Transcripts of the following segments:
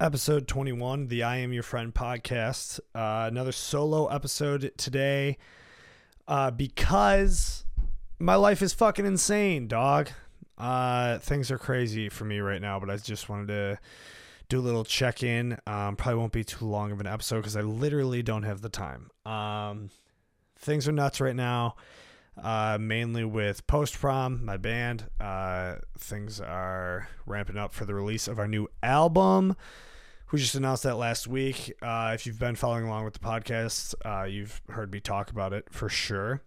episode 21, the I Am Your Friend podcast. Uh, another solo episode today uh, because my life is fucking insane, dog. Uh, things are crazy for me right now, but I just wanted to do a little check in. Um, probably won't be too long of an episode because I literally don't have the time. Um, things are nuts right now uh, mainly with Post Prom, my band. Uh, things are ramping up for the release of our new album. We just announced that last week. Uh, if you've been following along with the podcast, uh, you've heard me talk about it for sure.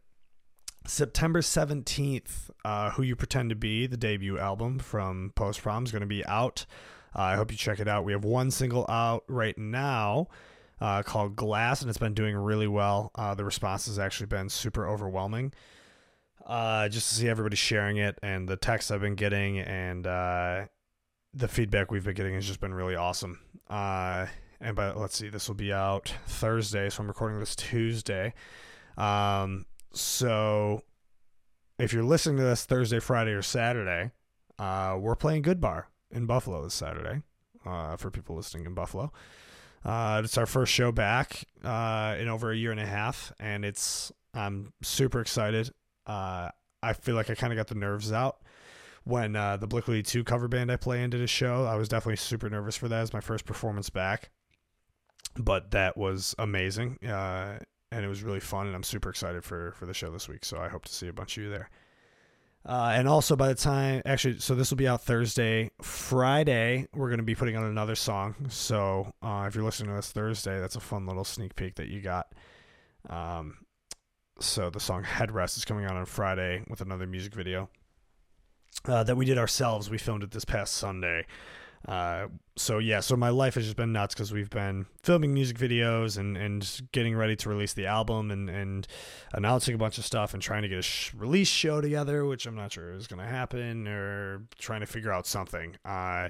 September 17th, uh, Who You Pretend to Be, the debut album from Post Prom, is going to be out. Uh, I hope you check it out. We have one single out right now uh, called Glass, and it's been doing really well. Uh, the response has actually been super overwhelming just to see everybody sharing it and the texts I've been getting and the feedback we've been getting has just been really awesome. Uh, and but let's see, this will be out Thursday, so I'm recording this Tuesday. Um, so if you're listening to this Thursday, Friday, or Saturday, uh, we're playing Good Bar in Buffalo this Saturday. Uh, for people listening in Buffalo, uh, it's our first show back uh, in over a year and a half, and it's I'm super excited. Uh, I feel like I kind of got the nerves out when uh, the Blick 2 cover band I play in did a show. I was definitely super nervous for that as my first performance back. But that was amazing. Uh, and it was really fun. And I'm super excited for, for the show this week. So I hope to see a bunch of you there. Uh, and also, by the time, actually, so this will be out Thursday. Friday, we're going to be putting on another song. So uh, if you're listening to this Thursday, that's a fun little sneak peek that you got. Um, so the song Headrest is coming out on Friday with another music video uh, that we did ourselves. We filmed it this past Sunday. Uh, so yeah, so my life has just been nuts because we've been filming music videos and, and getting ready to release the album and, and announcing a bunch of stuff and trying to get a sh- release show together, which I'm not sure is going to happen or trying to figure out something. Uh,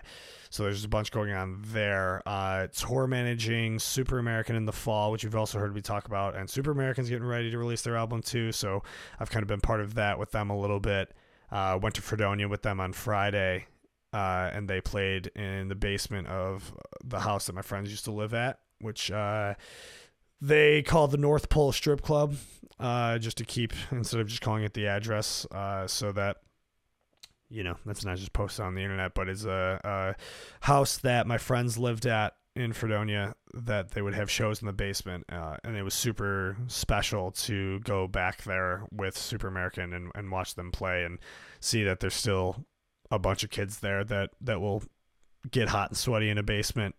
so there's a bunch going on there. Uh, tour managing Super American in the fall, which you've also heard me talk about, and Super American's getting ready to release their album too. So I've kind of been part of that with them a little bit. Uh, went to Fredonia with them on Friday uh, and they played in the basement of the house that my friends used to live at, which uh, they call the North Pole Strip Club, uh, just to keep instead of just calling it the address, uh, so that you know that's not just posted on the internet, but it's a, a, house that my friends lived at in Fredonia that they would have shows in the basement, uh, and it was super special to go back there with Super American and, and watch them play and see that they're still a bunch of kids there that that will get hot and sweaty in a basement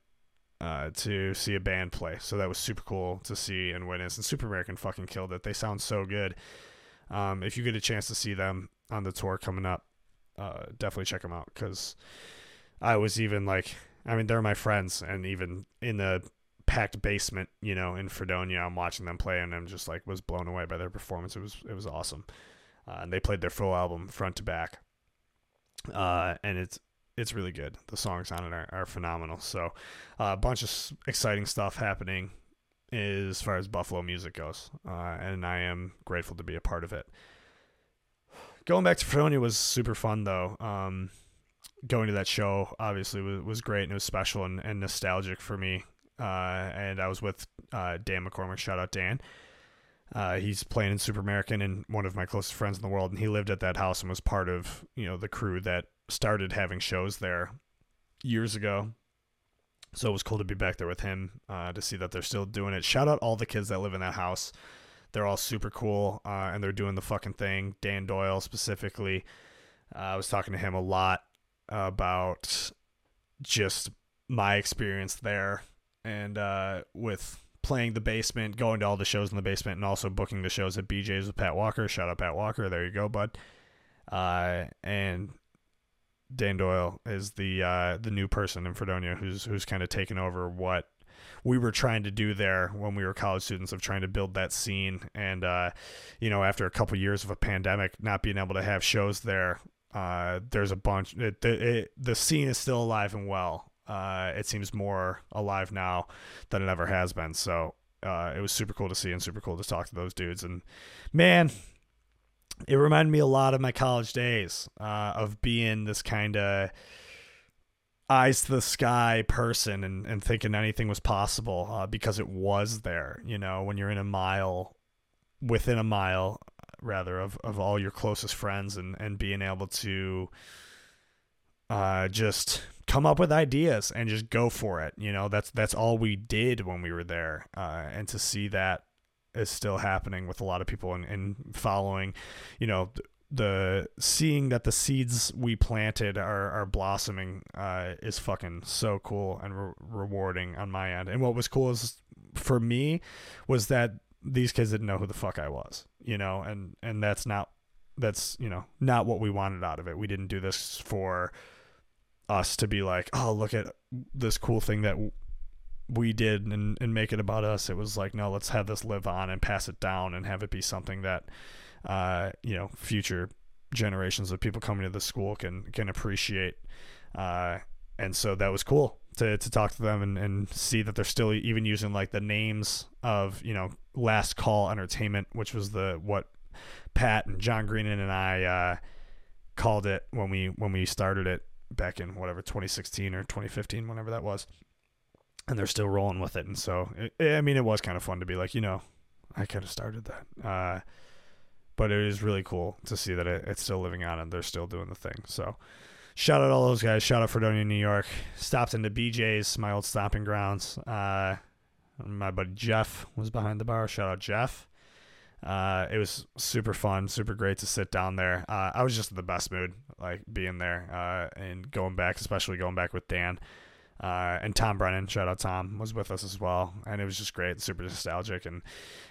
uh, to see a band play. So that was super cool to see and witness. And Super American fucking killed it. They sound so good. Um, if you get a chance to see them on the tour coming up, uh, definitely check them out because I was even like, I mean, they're my friends, and even in the packed basement, you know, in Fredonia, I'm watching them play, and I'm just like was blown away by their performance. It was it was awesome, uh, and they played their full album front to back uh, and it's it's really good. The songs on it are, are phenomenal. So uh, a bunch of exciting stuff happening as far as Buffalo music goes, uh, and I am grateful to be a part of it. Going back to Fredonia was super fun though. Um, going to that show obviously was, was great and it was special and, and nostalgic for me. Uh, and I was with uh, Dan McCormick. Shout out Dan. Uh, he's playing in Super American and one of my closest friends in the world, and he lived at that house and was part of you know the crew that started having shows there years ago. So it was cool to be back there with him uh, to see that they're still doing it. Shout out all the kids that live in that house. They're all super cool uh, and they're doing the fucking thing. Dan Doyle specifically. Uh, I was talking to him a lot about just my experience there and uh, with playing the basement, going to all the shows in the basement, and also booking the shows at BJ's with Pat Walker. Shout out Pat Walker. There you go, bud. Uh, and Dan Doyle is the uh, the new person in Fredonia who's who's kind of taken over what we were trying to do there when we were college students of trying to build that scene. And uh, you know, after a couple years of a pandemic, not being able to have shows there, uh, there's a bunch. It, it, it, the scene is still alive and well, uh, it seems more alive now than it ever has been. So uh, it was super cool to see and super cool to talk to those dudes. And man, it reminded me a lot of my college days uh, of being this kind of eyes to the sky person and, and thinking anything was possible uh, because it was there. You know, when you're in a mile, within a mile, rather, of, of all your closest friends and, and being able to uh, just come up with ideas and just go for it. You know, that's that's all we did when we were there. Uh, and to see that is still happening with a lot of people and, and following, you know, the seeing that the seeds we planted are, are blossoming uh, is fucking so cool and re- rewarding on my end. And what was cool is for me was that these kids didn't know who the fuck I was, you know, and and that's not that's you know not what we wanted out of it. We didn't do this for us to be like, oh, look at this cool thing that we did and, and make it about us. It was like, no, let's have this live on and pass it down and have it be something that, uh, you know, future generations of people coming to the school can can appreciate. Uh, and so that was cool to, to talk to them and, and see that they're still even using like the names of you know last call entertainment which was the what pat and john greenan and i uh, called it when we when we started it back in whatever 2016 or 2015, whenever that was, and they're still rolling with it. And so, it, I mean, it was kind of fun to be like, you know, I could have started that. Uh, but it is really cool to see that it, it's still living on and they're still doing the thing. So, shout out all those guys. Shout out Fredonia, New York. Stopped into BJ's, my old stomping grounds. Uh, my buddy Jeff was behind the bar. Shout out Jeff. Uh, it was super fun, super great to sit down there. Uh, I was just in the best mood, like being there uh, and going back, especially going back with Dan uh, and Tom Brennan. Shout out Tom was with us as well, and it was just great, super nostalgic, and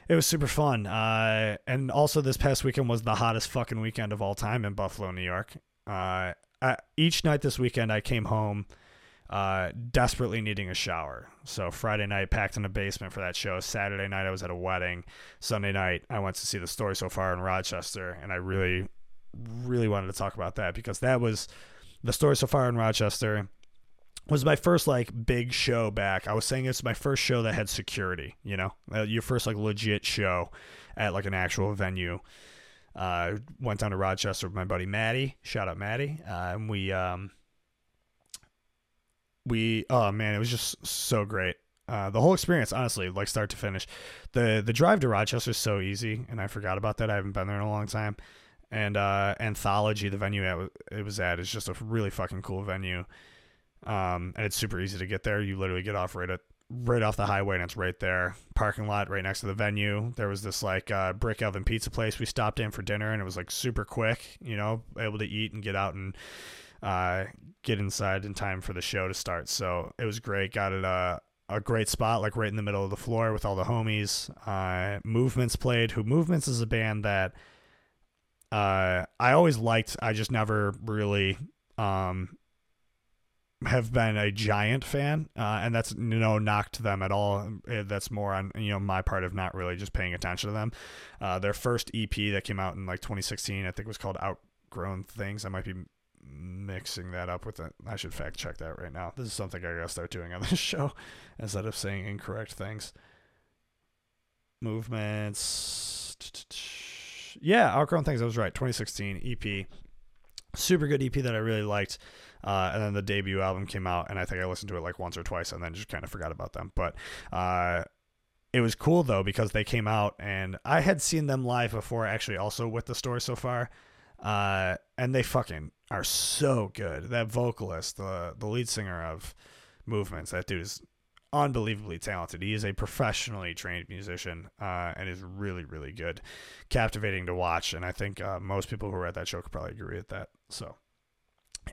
it was super fun. Uh, and also, this past weekend was the hottest fucking weekend of all time in Buffalo, New York. Uh, each night this weekend, I came home uh, desperately needing a shower. So Friday night, packed in the basement for that show. Saturday night, I was at a wedding. Sunday night, I went to see the story so far in Rochester, and I really, really wanted to talk about that because that was the story so far in Rochester was my first like big show back. I was saying it's my first show that had security. You know, uh, your first like legit show at like an actual venue. Uh, went down to Rochester with my buddy Maddie. Shout out Maddie. Uh, and we um we oh man, it was just so great. Uh, the whole experience, honestly, like start to finish. The the drive to Rochester is so easy, and I forgot about that. I haven't been there in a long time. And uh, Anthology, the venue it was at, is just a really fucking cool venue. Um, and it's super easy to get there. You literally get off right at right off the highway, and it's right there. Parking lot right next to the venue. There was this like uh, brick oven pizza place we stopped in for dinner, and it was like super quick. You know, able to eat and get out and uh, get inside in time for the show to start. So it was great. Got it a a great spot, like right in the middle of the floor with all the homies. Uh, Movements played. Who Movements is a band that uh, I always liked. I just never really um, have been a giant fan, uh, and that's know knock to them at all. Uh, that's more on you know my part of not really just paying attention to them. Uh, their first EP that came out in like 2016, I think was called Outgrown Things. I might be mixing that up with it. I should fact check that right now. This is something I gotta start doing on this show instead of saying incorrect things. Movements. Yeah, Outgrown Things. I was right. 2016 EP. Super good EP that I really liked. Uh, and then the debut album came out, and I think I listened to it like once or twice, and then just kind of forgot about them. But uh, it was cool though because they came out, and I had seen them live before, actually, also with the story so far. Uh, and they fucking are so good. That vocalist, the the lead singer of Movements, that dude is unbelievably talented. He is a professionally trained musician uh, and is really, really good, captivating to watch. And I think uh, most people who were at that show could probably agree with that. So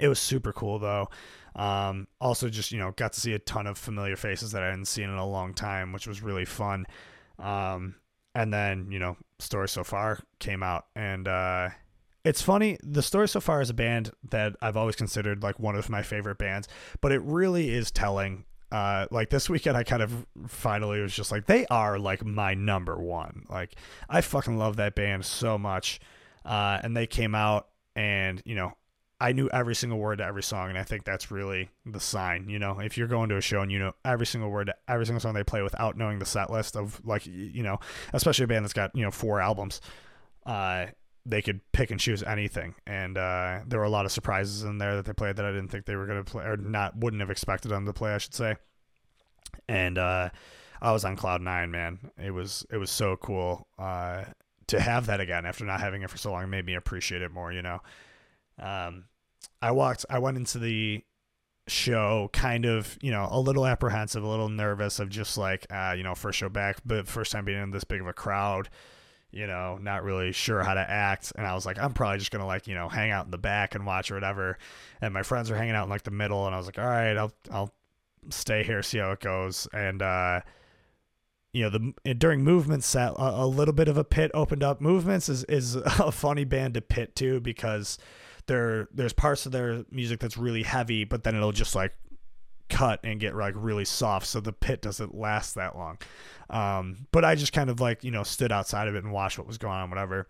it was super cool though. Um, also, just you know, got to see a ton of familiar faces that I hadn't seen in a long time, which was really fun. Um, and then you know, story so far came out and. Uh, it's funny, the story so far is a band that I've always considered like one of my favorite bands, but it really is telling. Uh, like this weekend, I kind of finally was just like, they are like my number one. Like, I fucking love that band so much. Uh, and they came out, and you know, I knew every single word to every song, and I think that's really the sign. You know, if you're going to a show and you know every single word to every single song they play without knowing the set list of like, you know, especially a band that's got you know four albums, uh, they could pick and choose anything, and uh, there were a lot of surprises in there that they played that I didn't think they were going to play or not wouldn't have expected them to play, I should say. And uh, I was on cloud nine, man. It was it was so cool uh, to have that again after not having it for so long. It made me appreciate it more, you know. Um, I walked, I went into the show kind of, you know, a little apprehensive, a little nervous of just like, uh, you know, first show back, but first time being in this big of a crowd you know, not really sure how to act. And I was like, I'm probably just gonna like, you know, hang out in the back and watch or whatever. And my friends were hanging out in like the middle, and I was like, all right, I'll I'll stay here, see how it goes. And uh, you know, the during movement set, a, a little bit of a pit opened up. Movements is is a funny band to pit to because there there's parts of their music that's really heavy, but then it'll just like cut and get like really soft so the pit doesn't last that long. Um, but i just kind of like you know stood outside of it and watched what was going on whatever.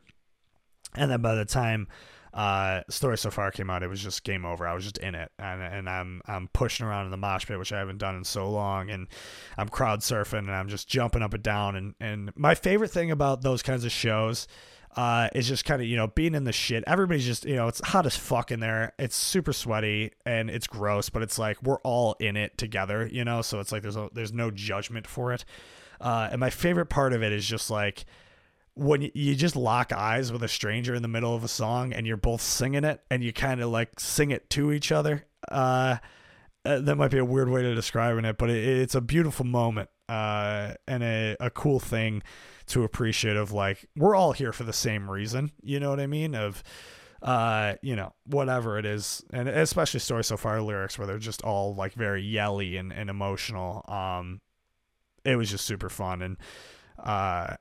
And then by the time uh, story so far came out it was just game over. I was just in it. And, and i'm i'm pushing around in the mosh pit which i haven't done in so long and i'm crowd surfing and i'm just jumping up and down. And and my favorite thing about those kinds of shows uh, is just kind of you know being in the shit. Everybody's just you know it's hot as fuck in there. It's super sweaty and it's gross, but it's like we're all in it together, you know. So it's like there's a, there's no judgment for it. Uh, and my favorite part of it is just like when you just lock eyes with a stranger in the middle of a song and you're both singing it and you kind of like sing it to each other. Uh, uh, that might be a weird way to describe it, but it, it's a beautiful moment uh, and a, a cool thing to appreciate of like we're all here for the same reason you know what i mean? Of uh you know whatever it is. And especially story so far lyrics where they're just all like very yelly and, and emotional. Um it was just super fun. And uh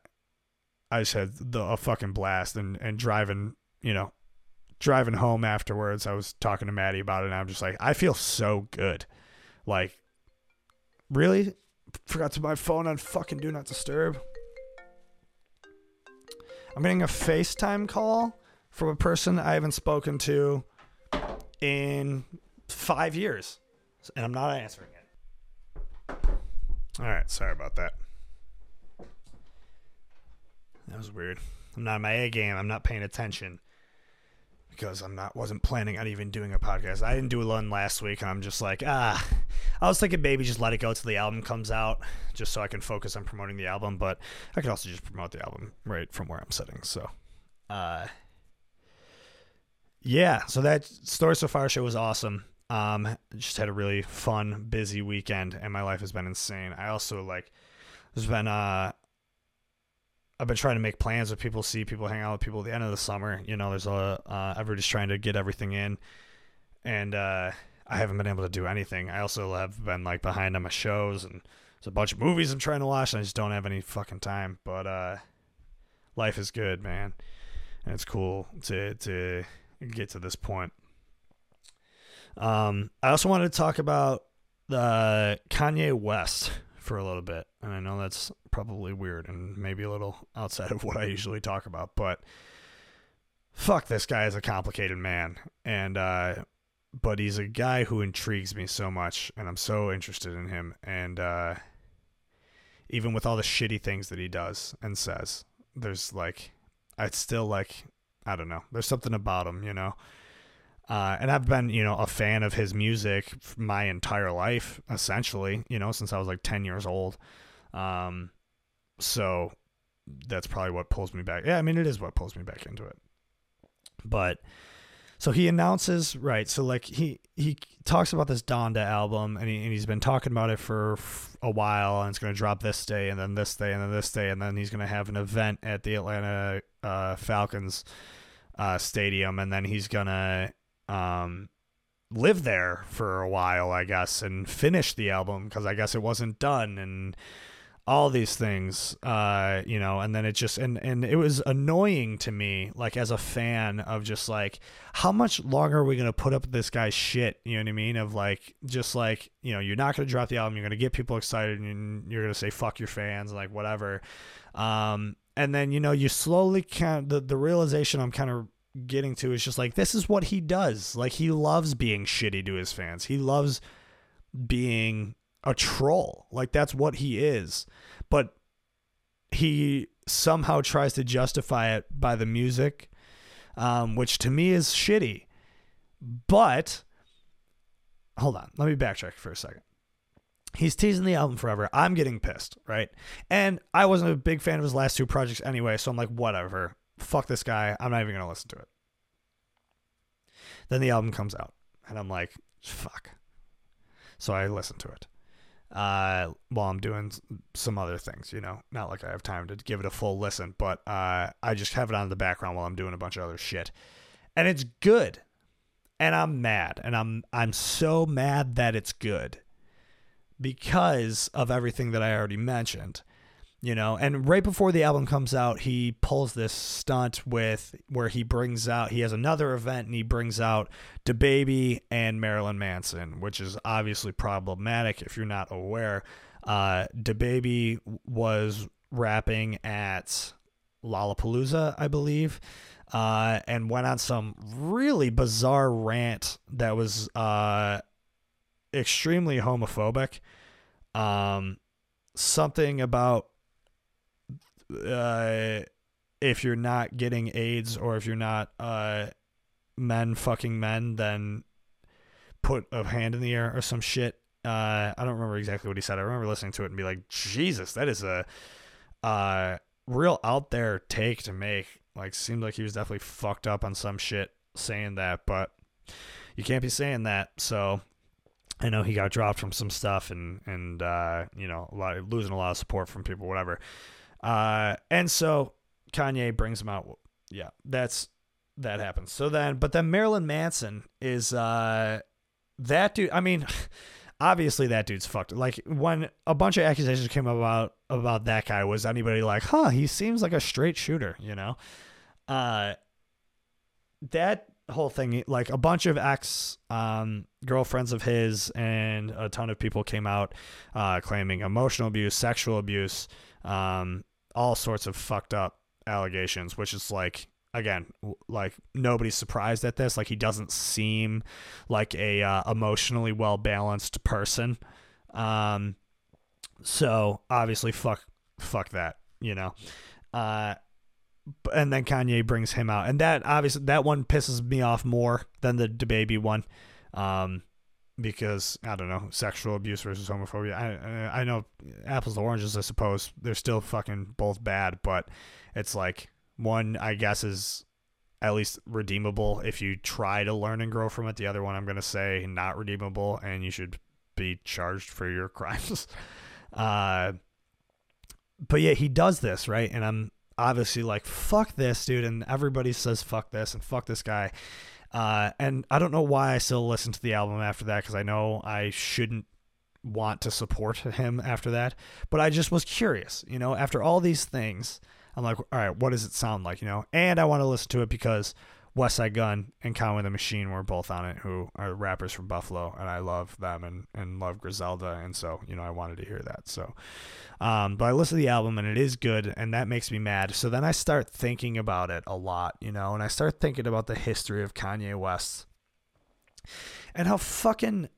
i just had the a fucking blast and and driving you know driving home afterwards i was talking to maddie about it and i'm just like i feel so good. Like really forgot to my phone on fucking do not disturb I'm getting a FaceTime call from a person I haven't spoken to in five years, and I'm not answering it. All right, sorry about that. That was weird. I'm not in my A game. I'm not paying attention because I'm not wasn't planning on even doing a podcast. I didn't do one last week, and I'm just like, ah. I was thinking maybe just let it go till the album comes out, just so I can focus on promoting the album. But I could also just promote the album right from where I'm sitting. So, uh, yeah. So that story so far show was awesome. Um, just had a really fun, busy weekend, and my life has been insane. I also like, there's been uh I've been trying to make plans with people, see people, hang out with people at the end of the summer. You know, there's a uh, everybody's trying to get everything in, and uh, I haven't been able to do anything. I also have been like behind on my shows, and there's a bunch of movies I'm trying to watch, and I just don't have any fucking time. But uh, life is good, man, and it's cool to to get to this point. Um, I also wanted to talk about the Kanye West for a little bit. And I know that's probably weird and maybe a little outside of what I usually talk about, but fuck, this guy is a complicated man. And, uh, but he's a guy who intrigues me so much and I'm so interested in him. And, uh, even with all the shitty things that he does and says, there's like, I'd still like, I don't know, there's something about him, you know? Uh, and I've been, you know, a fan of his music my entire life, essentially, you know, since I was like 10 years old. Um, so that's probably what pulls me back. Yeah, I mean, it is what pulls me back into it. But so he announces, right? So like he he talks about this Donda album, and, he, and he's been talking about it for a while, and it's going to drop this day, and then this day, and then this day, and then he's going to have an event at the Atlanta uh, Falcons uh, stadium, and then he's gonna um, live there for a while, I guess, and finish the album because I guess it wasn't done and all these things, uh, you know, and then it just and and it was annoying to me, like as a fan of just like how much longer are we gonna put up with this guy's shit? You know what I mean? Of like just like you know you're not gonna drop the album, you're gonna get people excited, and you're gonna say fuck your fans, like whatever. Um, and then you know you slowly kind the the realization I'm kind of getting to is just like this is what he does. Like he loves being shitty to his fans. He loves being a troll. Like that's what he is. But he somehow tries to justify it by the music um, which to me is shitty. But hold on, let me backtrack for a second. He's teasing the album forever. I'm getting pissed, right? And I wasn't a big fan of his last two projects anyway, so I'm like, whatever. Fuck this guy. I'm not even gonna listen to it. Then the album comes out, and I'm like, fuck. So I listen to it uh, while I'm doing some other things, you know, not like I have time to give it a full listen, but uh, I just have it on the background while I'm doing a bunch of other shit, and it's good, and I'm mad, and I'm I'm so mad that it's good because of everything that I already mentioned you know? And right before the album comes out he pulls this stunt with where he brings out he has another event and he brings out DaBaby and Marilyn Manson which is obviously problematic if you're not aware. Uh DaBaby was rapping at Lollapalooza I believe uh and went on some really bizarre rant that was uh extremely homophobic. Um something about uh, if you're not getting AIDS or if you're not uh, men fucking men, then put a hand in the air or some shit. Uh, I don't remember exactly what he said. I remember listening to it and be like, Jesus, that is a uh, real out there take to make. Like, seemed like he was definitely fucked up on some shit saying that, but you can't be saying that. So I know he got dropped from some stuff and and uh, you know a lot losing a lot of support from people, whatever. Uh, and so Kanye brings him out. Yeah, that's that happens. So then, but then Marilyn Manson is uh, that dude. I mean, obviously that dude's fucked. Like when a bunch of accusations came about about that guy, was anybody like, huh? He seems like a straight shooter, you know? Uh, that whole thing, like a bunch of ex um, girlfriends of his and a ton of people came out uh, claiming emotional abuse, sexual abuse, um, all sorts of fucked up allegations, which is like again like nobody's surprised at this. Like he doesn't seem like a uh, emotionally well balanced person. Um so obviously fuck fuck that you know? Uh and then Kanye brings him out. And that obviously that one pisses me off more than the DaBaby one. Um because I don't know sexual abuse versus homophobia. I I know apples to oranges. I suppose they're still fucking both bad, but it's like one I guess is at least redeemable if you try to learn and grow from it. The other one I'm gonna say not redeemable, and you should be charged for your crimes. uh, but yeah, he does this right, and I'm obviously like fuck this dude, and everybody says fuck this and fuck this guy uh, and I don't know why I still listen to the album after that because I know I shouldn't want to support him after that. But I just was curious, you know, after all these things, I'm like, all right, what does it sound like, you know? And I want to listen to it because Westside Gun and Conway the Machine were both on it, who are rappers from Buffalo, and I love them and, and love Griselda, and so you know I wanted to hear that. So, um, but I listened to the album and it is good, and that makes me mad. So then I start thinking about it a lot, you know, and I start thinking about the history of Kanye West and how fucking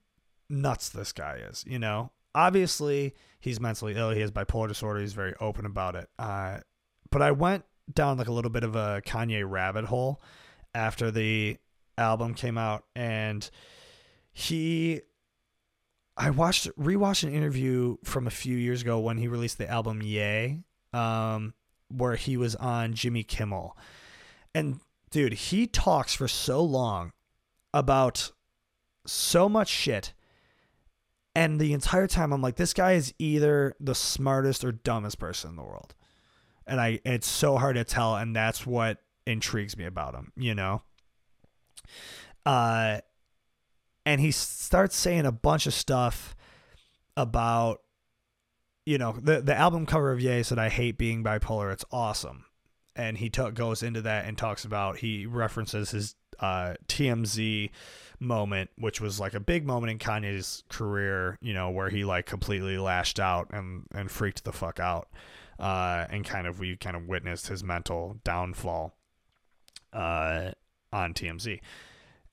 nuts this guy is, you know. Obviously, he's mentally ill. He has bipolar disorder. He's very open about it. Uh, but I went down like a little bit of a Kanye rabbit hole after the album came out and he I watched rewatched an interview from a few years ago when he released the album Ye um where he was on Jimmy Kimmel. And dude, he talks for so long about so much shit. And the entire time I'm like this guy is either the smartest or dumbest person in the world. And I it's so hard to tell and that's what intrigues me about him, you know? Uh, and he starts saying a bunch of stuff about, you know, the, the album cover of Ye said, I hate being bipolar. It's awesome. And he t- goes into that and talks about, he references his uh, TMZ moment, which was like a big moment in Kanye's career, you know, where he like completely lashed out and, and freaked the fuck out. Uh, and kind of, we kind of witnessed his mental downfall uh, on TMZ.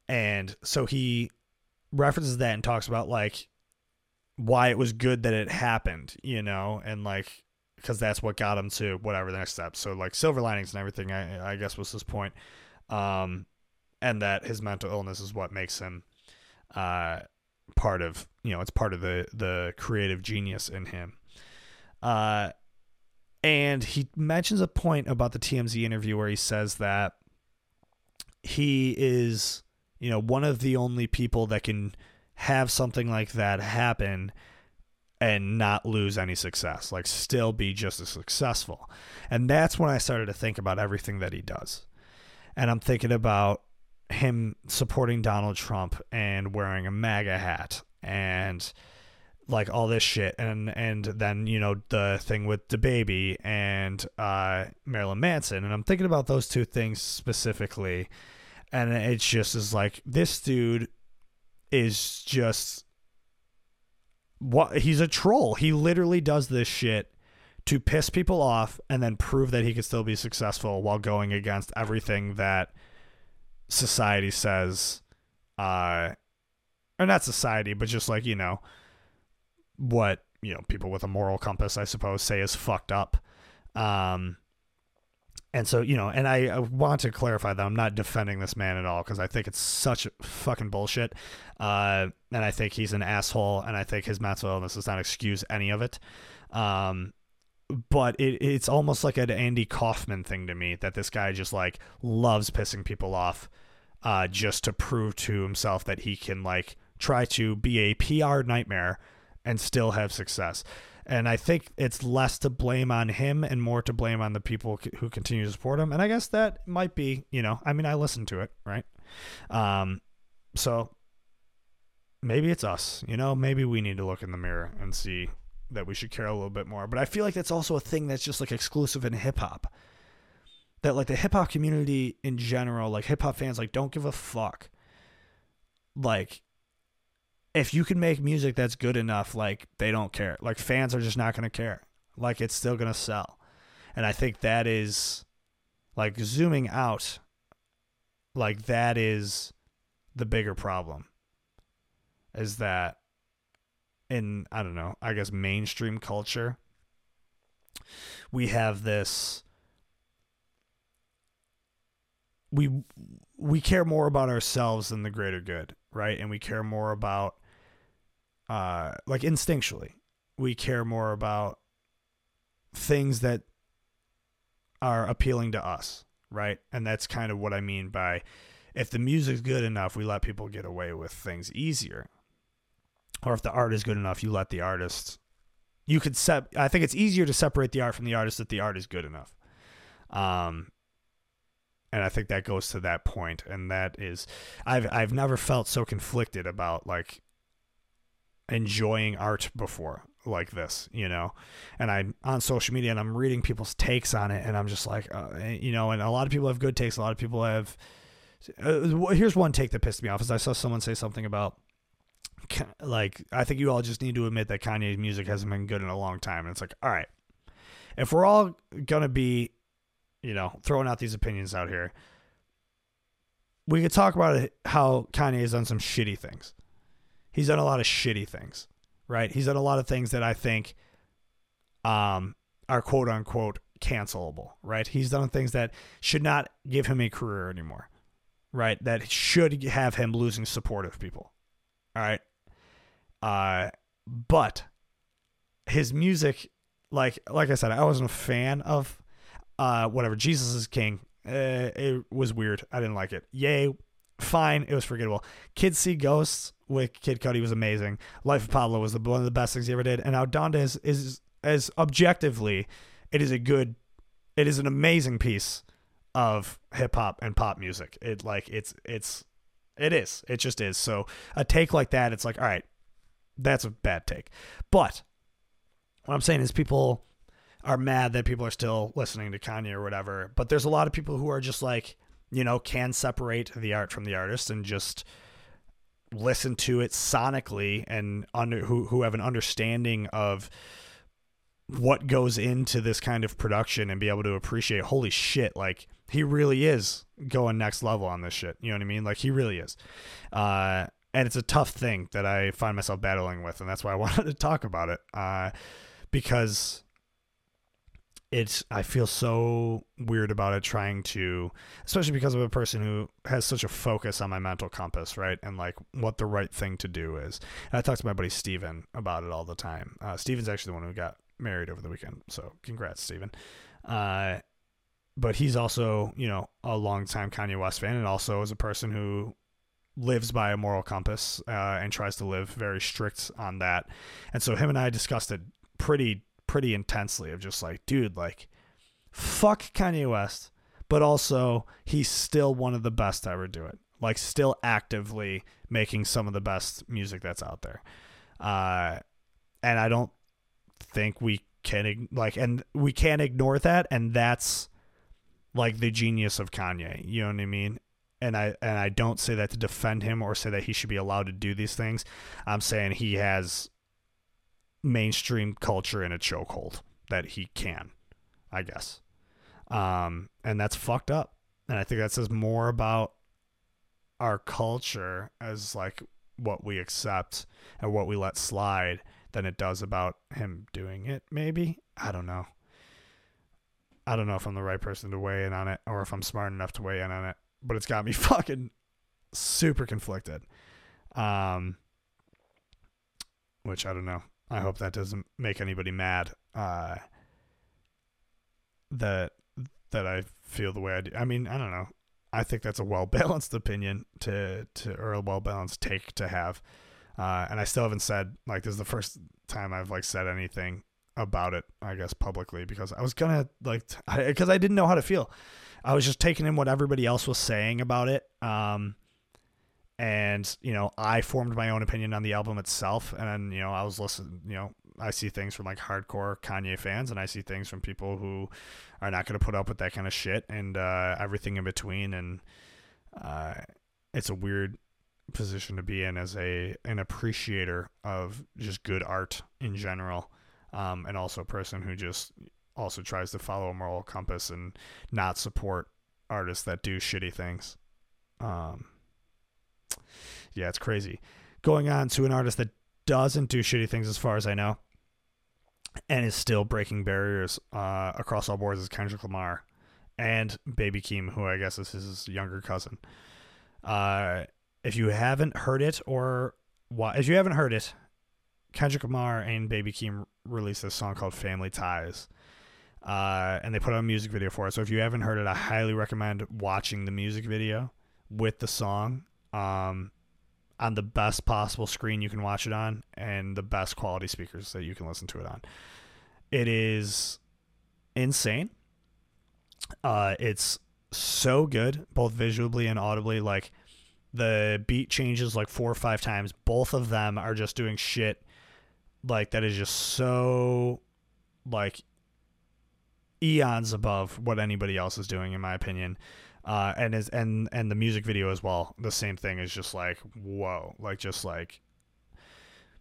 And so he references that and talks about like why it was good that it happened, you know, and like because that's what got him to whatever the next step. So like silver linings and everything, I, I guess was his point. um, and that his mental illness is what makes him uh, part of you know it's part of the the creative genius in him. Uh, and he mentions a point about the TMZ interview where he says that he is you know one of the only people that can have something like that happen and not lose any success, like still be just as successful. And that's when I started to think about everything that he does. And I'm thinking about him supporting Donald Trump and wearing a MAGA hat and like all this shit and and then you know the thing with DaBaby and uh Marilyn Manson and I'm thinking about those two things specifically and it's just is like this dude is just what he's a troll. He literally does this shit to piss people off and then prove that he can still be successful while going against everything that society says uh or not society but just like you know what you know people with a moral compass i suppose say is fucked up um and so, you know, and I, I want to clarify that I'm not defending this man at all because I think it's such fucking bullshit. Uh, and I think he's an asshole, and I think his mental illness does not excuse any of it. Um, but it, it's almost like an Andy Kaufman thing to me that this guy just like loves pissing people off uh, just to prove to himself that he can like try to be a PR nightmare and still have success. And I think it's less to blame on him and more to blame on the people who continue to support him. And I guess that might be, you know, I mean, I listen to it, right? Um, so maybe it's us, you know, maybe we need to look in the mirror and see that we should care a little bit more. But I feel like that's also a thing that's just like exclusive in hip hop. That like the hip hop community in general, like hip hop fans, like don't give a fuck. Like if you can make music that's good enough, like they don't care. Like fans are just not going to care. Like it's still going to sell. And I think that is like zooming out like that is the bigger problem. Is that in I don't know, I guess mainstream culture we have this we we care more about ourselves than the greater good, right? And we care more about uh, like instinctually, we care more about things that are appealing to us, right? And that's kind of what I mean by if the music's good enough, we let people get away with things easier. Or if the art is good enough, you let the artist you could set I think it's easier to separate the art from the artist if the art is good enough. Um and I think that goes to that point and that is I've I've never felt so conflicted about like enjoying art before like this, you know. And I'm on social media and I'm reading people's takes on it, and I'm just like, uh, eh, you know, and a lot of people have good takes. A lot of people have. Uh, here's one take that pissed me off: is I saw someone say something about. Like, I think you all just need to admit that Kanye's music hasn't been good in a long time. And it's like, all right, if we're all to be, you know, throwing out these opinions out here, we could talk about how Kanye has done some shitty things he's done a lot of shitty things, right? He's done a lot of things that I think um, are quote unquote cancelable, right? He's done things that should not give him a career anymore, right? That should have him losing support of people, all right? Uh, but his music, like like I said, I wasn't a fan of uh, whatever Jesus is King. Uh, it was weird. I didn't like it. Ye, fine. It was forgettable. Kids see ghosts with Kid Cudi was amazing. Life of Pablo was the, one of the best things he ever did. And now Donda is, is as objectively, it is a good, it is an amazing piece of hip hop and pop music. It like it's it's it is. It just is. So a take like that, it's like, all right, that's a bad take. But what I'm saying is people are mad that people are still listening to Kanye or whatever. But there's a lot of people who are just like, you know, can separate the art from the artist and just listen to it sonically and under who who have an understanding of what goes into this kind of production and be able to appreciate holy shit like he really is going next level on this shit. You know what i mean? Like he really is. Uh and it's a tough thing that i find myself battling with and that's why i wanted to talk about it uh because it's I feel so weird about it trying to especially because of a person who has such a focus on my mental compass, right? And like what the right thing to do is. And I talk to my buddy Steven about it all the time. Uh, Steven's actually the one who got married over the weekend. So congrats, Steven. Uh, but he's also, you know, a longtime Kanye West fan and also is a person who lives by a moral compass uh, and tries to live very strict on that. And so him and I discussed it pretty pretty intensely of just like, dude, like fuck Kanye West, but also he's still one of the best to ever do it. Like still actively making some of the best music that's out there. Uh and I don't think we can like and we can't ignore that and that's like the genius of Kanye. You know what I mean? And I and I don't say that to defend him or say that he should be allowed to do these things. I'm saying he has mainstream culture in a chokehold that he can, I guess. Um, and that's fucked up. And I think that says more about our culture as like what we accept and what we let slide than it does about him doing it, maybe. I don't know. I don't know if I'm the right person to weigh in on it or if I'm smart enough to weigh in on it, but it's got me fucking super conflicted. Um, which I don't know. I hope that doesn't make anybody mad. Uh, that that I feel the way I do. I mean, I don't know. I think that's a well balanced opinion to to or a well balanced take to have. Uh, and I still haven't said like this is the first time I've like said anything about it. I guess publicly because I was gonna like because I, I, didn't know how to feel. I was just taking in what everybody else was saying about it. Um, and you know i formed my own opinion on the album itself. And you know i was listening you know i see things from like hardcore kanye fans and i see things from people who are not going to put up with that kind of shit and uh, everything in between. And uh, it's a weird position to be in as a an appreciator of just good art in general um, and also a person who just also tries to follow a moral compass and not support artists that do shitty things. Um, yeah, it's crazy. Going on to an artist that doesn't do shitty things, as far as I know, and is still breaking barriers uh, across all boards is Kendrick Lamar and Baby Keem, who I guess is his younger cousin. Uh, if you haven't heard it, or what, if you haven't heard it, Kendrick Lamar and Baby Keem released a song called "Family Ties." Uh, and they put out a music video for it. So if you haven't heard it, I highly recommend watching the music video with the song um, on the best possible screen you can watch it on and the best quality speakers that you can listen to it on. It is insane. Uh, it's so good, both visually and audibly. Like the beat changes like four or five times. Both of them are just doing shit like that is just so like eons above what anybody else is doing, in my opinion uh, and is and and the music video as well. The same thing is just like whoa, like just like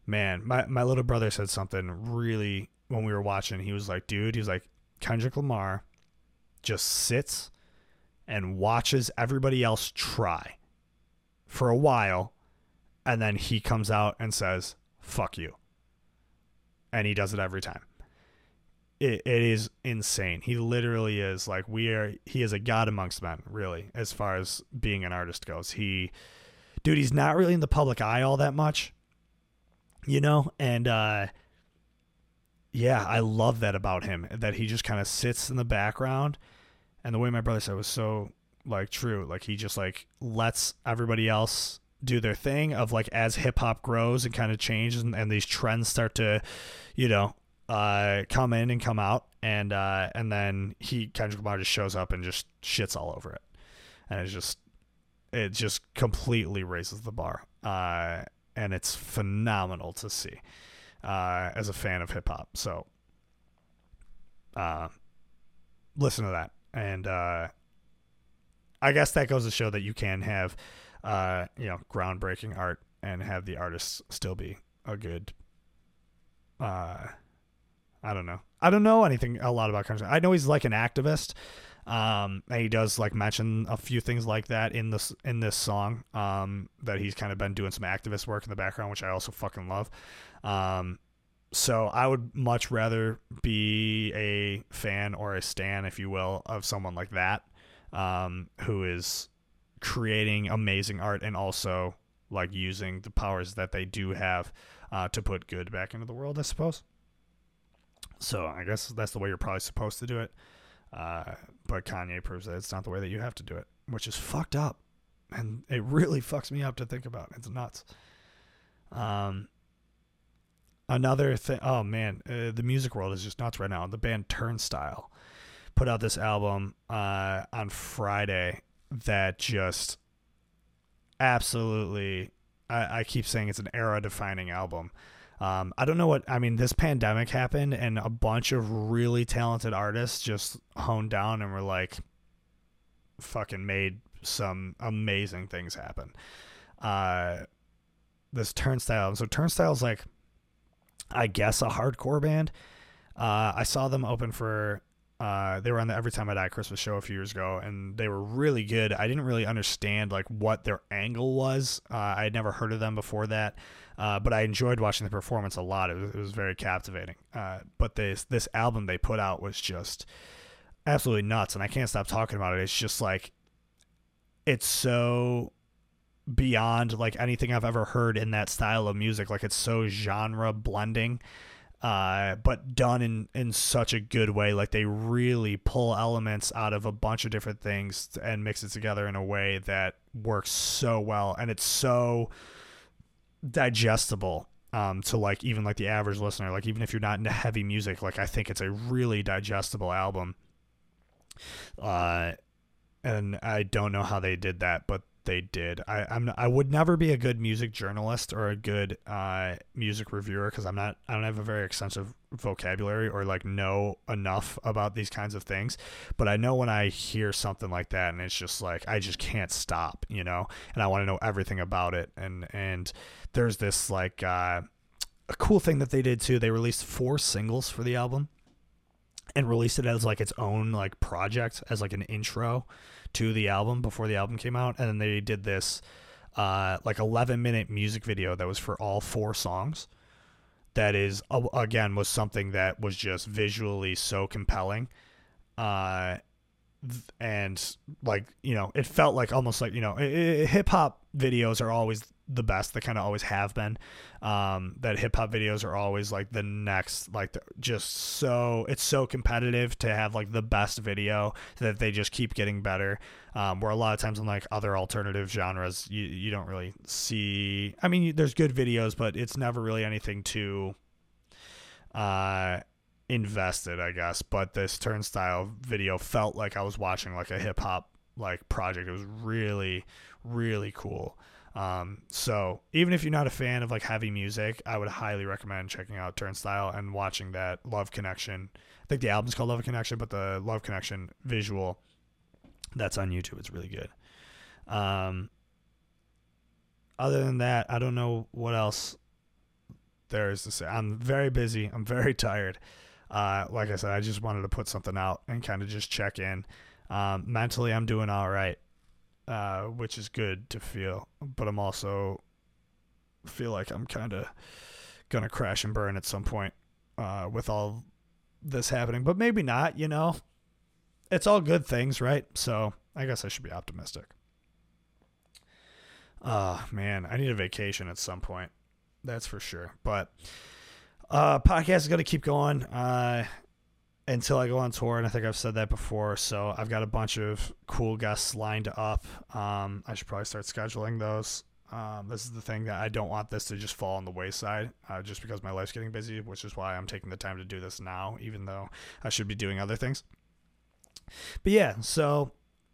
man. My my little brother said something really when we were watching. He was like, dude, he's like Kendrick Lamar just sits and watches everybody else try for a while, and then he comes out and says, "Fuck you," and he does it every time it, it is insane. He literally is like we are. He is a god amongst men, really, as far as being an artist goes. He, dude, he's not really in the public eye all that much, you know. And uh, yeah, I love that about him. That he just kind of sits in the background, and the way my brother said was so like true. Like he just like lets everybody else do their thing of like as hip hop grows and kind of changes and, and these trends start to, you know, uh, come in and come out, and uh, and then he Kendrick Lamar just shows up and just shits all over it, and it's just it just completely raises the bar, uh, and it's phenomenal to see uh, as a fan of hip hop. So, uh, listen to that, and uh, I guess that goes to show that you can have, uh, you know, groundbreaking art and have the artists still be a good, uh, I don't know. I don't know anything a lot about Kendrick. I know he's like an activist. Um, and he does like mention a few things like that in this in this song. Um, that he's kind of been doing some activist work in the background, which I also fucking love. Um, so I would much rather be a fan or a stan, if you will, of someone like that, um, who is creating amazing art and also like using the powers that they do have uh, to put good back into the world, I suppose. So I guess that's the way you're probably supposed to do it. Uh, but Kanye proves that it's not the way that you have to do it, which is fucked up, and it really fucks me up to think about. It's nuts. Um, another thing. Oh man, uh, the music world is just nuts right now. The band Turnstile put out this album uh, on Friday that just absolutely. I, I keep saying it's an era-defining album. Um, I don't know what I mean. This pandemic happened, and a bunch of really talented artists just honed down and were like, "Fucking made some amazing things happen." Uh, this Turnstile. So Turnstile's like I guess a hardcore band. Uh, I saw them open for uh, they were on the Every Time I Die Christmas show a few years ago, and they were really good. I didn't really understand like what their angle was. Uh, I had never heard of them before that, uh, but I enjoyed watching the performance a lot. It was, it was very captivating. Uh, but this this album they put out was just absolutely nuts, and I can't stop talking about it. It's just like it's so beyond like anything I've ever heard in that style of music. Like it's so genre blending, uh, but done in in such a good way. Like they really pull elements out of a bunch of different things and mix it together in a way that works so well, and it's so digestible. Um, to like even like the average listener, like even if you're not into heavy music, like I think it's a really digestible album. Uh, and I don't know how they did that, but they did. I, I'm I would never be a good music journalist or a good uh, music reviewer because I'm not I don't have a very extensive vocabulary or like know enough about these kinds of things. But I know when I hear something like that and it's just like I just can't stop, you know, and I want to know everything about it. And and there's this like uh, a cool thing that they did too. They released four singles for the album and released it as like its own like project as like an intro to the album before the album came out, and then they did this uh, like 11 minute music video that was for all four songs. That is again was something that was just visually so compelling, uh, and like you know it felt like almost like you know hip hop videos are always the best. They kind of always have been. Um, that hip hop videos are always like the next, like just so it's so competitive to have like the best video that they just keep getting better. Um, where a lot of times in like other alternative genres, you you don't really see. I mean, there's good videos, but it's never really anything too. Uh, invested, I guess. But this turnstile video felt like I was watching like a hip hop like project. It was really, really cool. Um, so even if you're not a fan of like heavy music, I would highly recommend checking out Turnstile and watching that Love Connection. I think the album's called Love Connection, but the Love Connection visual that's on YouTube. It's really good. Um, other than that, I don't know what else there is to say. I'm very busy. I'm very tired. Uh, like I said, I just wanted to put something out and kind of just check in. Um, mentally, I'm doing all right uh, which is good to feel. But I'm also feel like I'm kind of gonna crash and burn at some point uh, with all this happening. But maybe not. You know, it's all good things, right? So I guess I should be optimistic. Ah, uh, man, I need a vacation at some point. That's for sure. But uh podcast is going to keep going. Uh until I go on tour, and I think I've said that before. So I've got a bunch of cool guests lined up. Um, I should probably start scheduling those. Um, this is the thing that I don't want this to just fall on the wayside, uh, just because my life's getting busy, which is why I'm taking the time to do this now, even though I should be doing other things. But yeah, so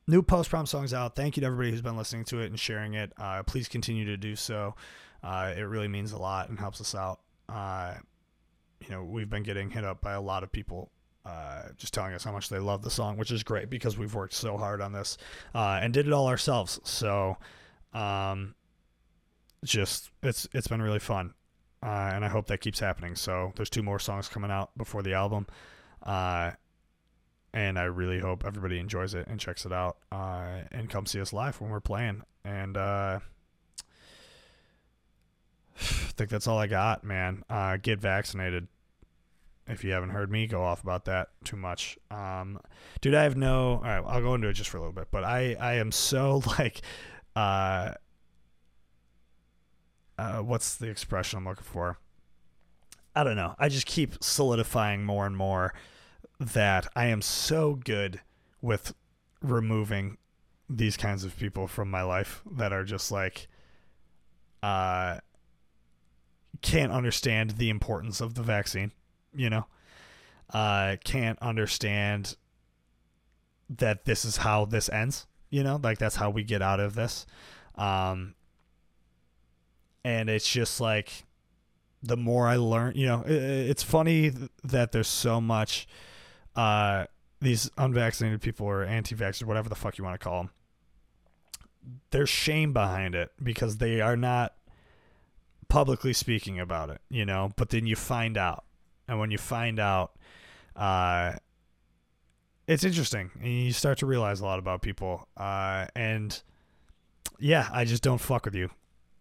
new post prom songs out. Thank you to everybody who's been listening to it and sharing it. Uh, please continue to do so. Uh, it really means a lot and helps us out. Uh, you know, we've been getting hit up by a lot of people uh, just telling us how much they love the song, which is great because we've worked so hard on this uh, and did it all ourselves. So, um, just it's it's been really fun, uh, and I hope that keeps happening. So there's two more songs coming out before the album, uh, and I really hope everybody enjoys it and checks it out uh, and come see us live when we're playing. And uh, think that's all I got, man. Uh, get vaccinated. If you haven't heard me go off about that too much, um, dude, I have no. All right, I'll go into it just for a little bit, but I I am so like, uh, uh, what's the expression I'm looking for? I don't know. I just keep solidifying more and more that I am so good with removing these kinds of people from my life that are just like uh can't understand the importance of the vaccine, you know? Uh can't understand that this is how this ends, you know? Like that's how we get out of this. Um and it's just like the more I learn, you know, it's funny that there's so much uh, these unvaccinated people or anti-vaxxers, whatever the fuck you want to call them. There's shame behind it because they are not publicly speaking about it, you know. But then you find out, and when you find out, uh, it's interesting, and you start to realize a lot about people. Uh, and yeah, I just don't fuck with you.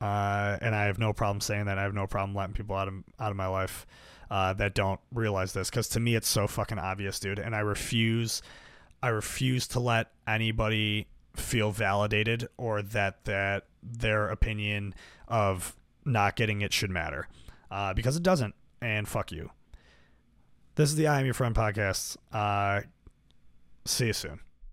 Uh, and I have no problem saying that. I have no problem letting people out of out of my life uh, that don't realize this because to me it's so fucking obvious, dude. And I refuse, I refuse to let anybody feel validated or that that their opinion of not getting it should matter uh, because it doesn't. And fuck you. This is the I Am Your Friend podcast. Uh, see you soon.